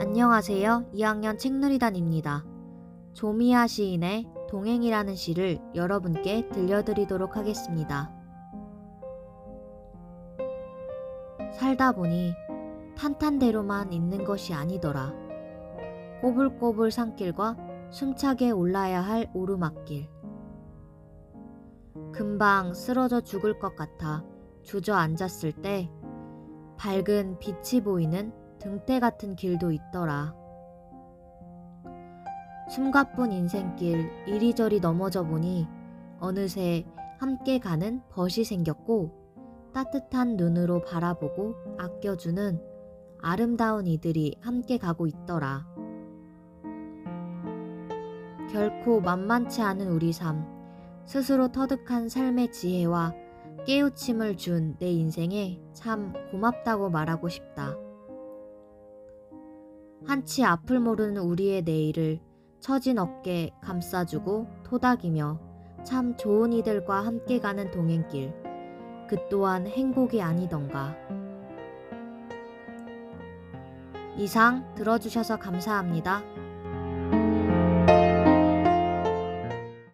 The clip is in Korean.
안녕하세요. 2학년 책누리단입니다. 조미아 시인의 동행이라는 시를 여러분께 들려드리도록 하겠습니다. 살다 보니 탄탄대로만 있는 것이 아니더라. 꼬불꼬불 산길과 숨차게 올라야 할 오르막길. 금방 쓰러져 죽을 것 같아 주저앉았을 때 밝은 빛이 보이는 등대 같은 길도 있더라. 숨가쁜 인생길 이리저리 넘어져 보니 어느새 함께 가는 벗이 생겼고 따뜻한 눈으로 바라보고 아껴주는 아름다운 이들이 함께 가고 있더라. 결코 만만치 않은 우리 삶, 스스로 터득한 삶의 지혜와 깨우침을 준 내 인생에 참 고맙다고 말하고 싶다. 한치 앞을 모르는 우리의 내일을 처진 어깨 감싸주고 토닥이며 참 좋은 이들과 함께 가는 동행길. 그 또한 행복이 아니던가. 이상 들어주셔서 감사합니다.